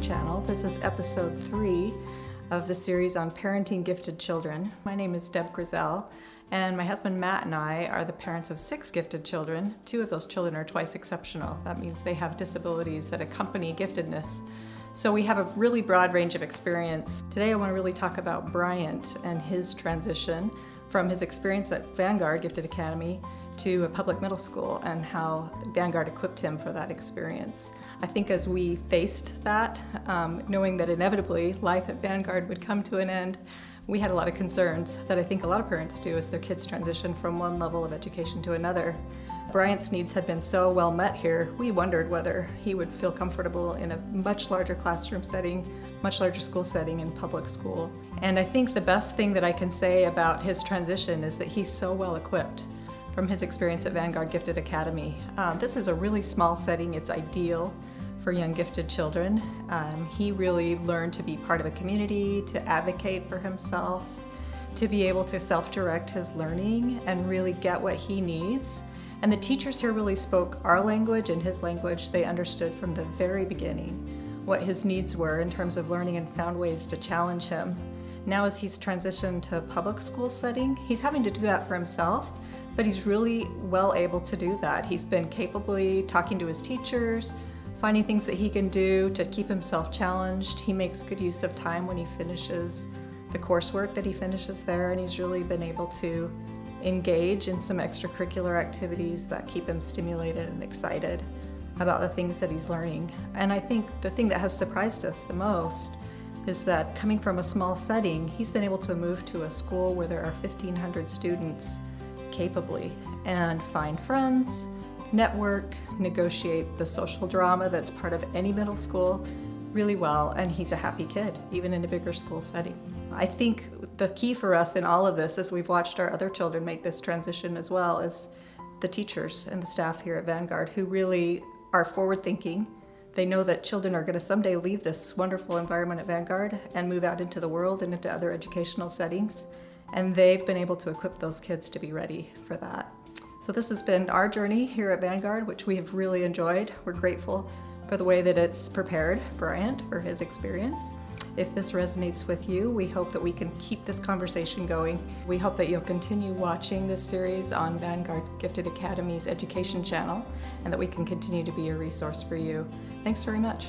channel. This is episode three of the series on parenting gifted children. My name is Deb Grizel, and my husband Matt and I are the parents of six gifted children. Two of those children are twice exceptional. That means they have disabilities that accompany giftedness. So we have a really broad range of experience. Today I want to really talk about Bryant and his transition from his experience at Vanguard Gifted Academy to a public middle school and how Vanguard equipped him for that experience. I think as we faced that, um, knowing that inevitably life at Vanguard would come to an end, we had a lot of concerns that I think a lot of parents do as their kids transition from one level of education to another. Bryant's needs had been so well met here, we wondered whether he would feel comfortable in a much larger classroom setting, much larger school setting in public school. And I think the best thing that I can say about his transition is that he's so well equipped from his experience at Vanguard Gifted Academy. Um, this is a really small setting, it's ideal for young gifted children. Um, he really learned to be part of a community, to advocate for himself, to be able to self-direct his learning and really get what he needs. And the teachers here really spoke our language and his language. They understood from the very beginning what his needs were in terms of learning and found ways to challenge him. Now as he's transitioned to a public school setting, he's having to do that for himself, but he's really well able to do that. He's been capably talking to his teachers, finding things that he can do to keep himself challenged. He makes good use of time when he finishes the coursework that he finishes there, and he's really been able to engage in some extracurricular activities that keep him stimulated and excited about the things that he's learning. And I think the thing that has surprised us the most is that coming from a small setting, he's been able to move to a school where there are 1,500 students capably and find friends, network, negotiate the social drama that's part of any middle school really well, and he's a happy kid, even in a bigger school setting. I think the key for us in all of this, as we've watched our other children make this transition as well, is the teachers and the staff here at Vanguard who really are forward thinking. They know that children are going to someday leave this wonderful environment at Vanguard and move out into the world and into other educational settings. And they've been able to equip those kids to be ready for that. So this has been our journey here at Vanguard, which we have really enjoyed. We're grateful for the way that it's prepared Bryant for his experience. If this resonates with you, we hope that we can keep this conversation going. We hope that you'll continue watching this series on Vanguard Gifted Academy's education channel and that we can continue to be a resource for you. Thanks very much.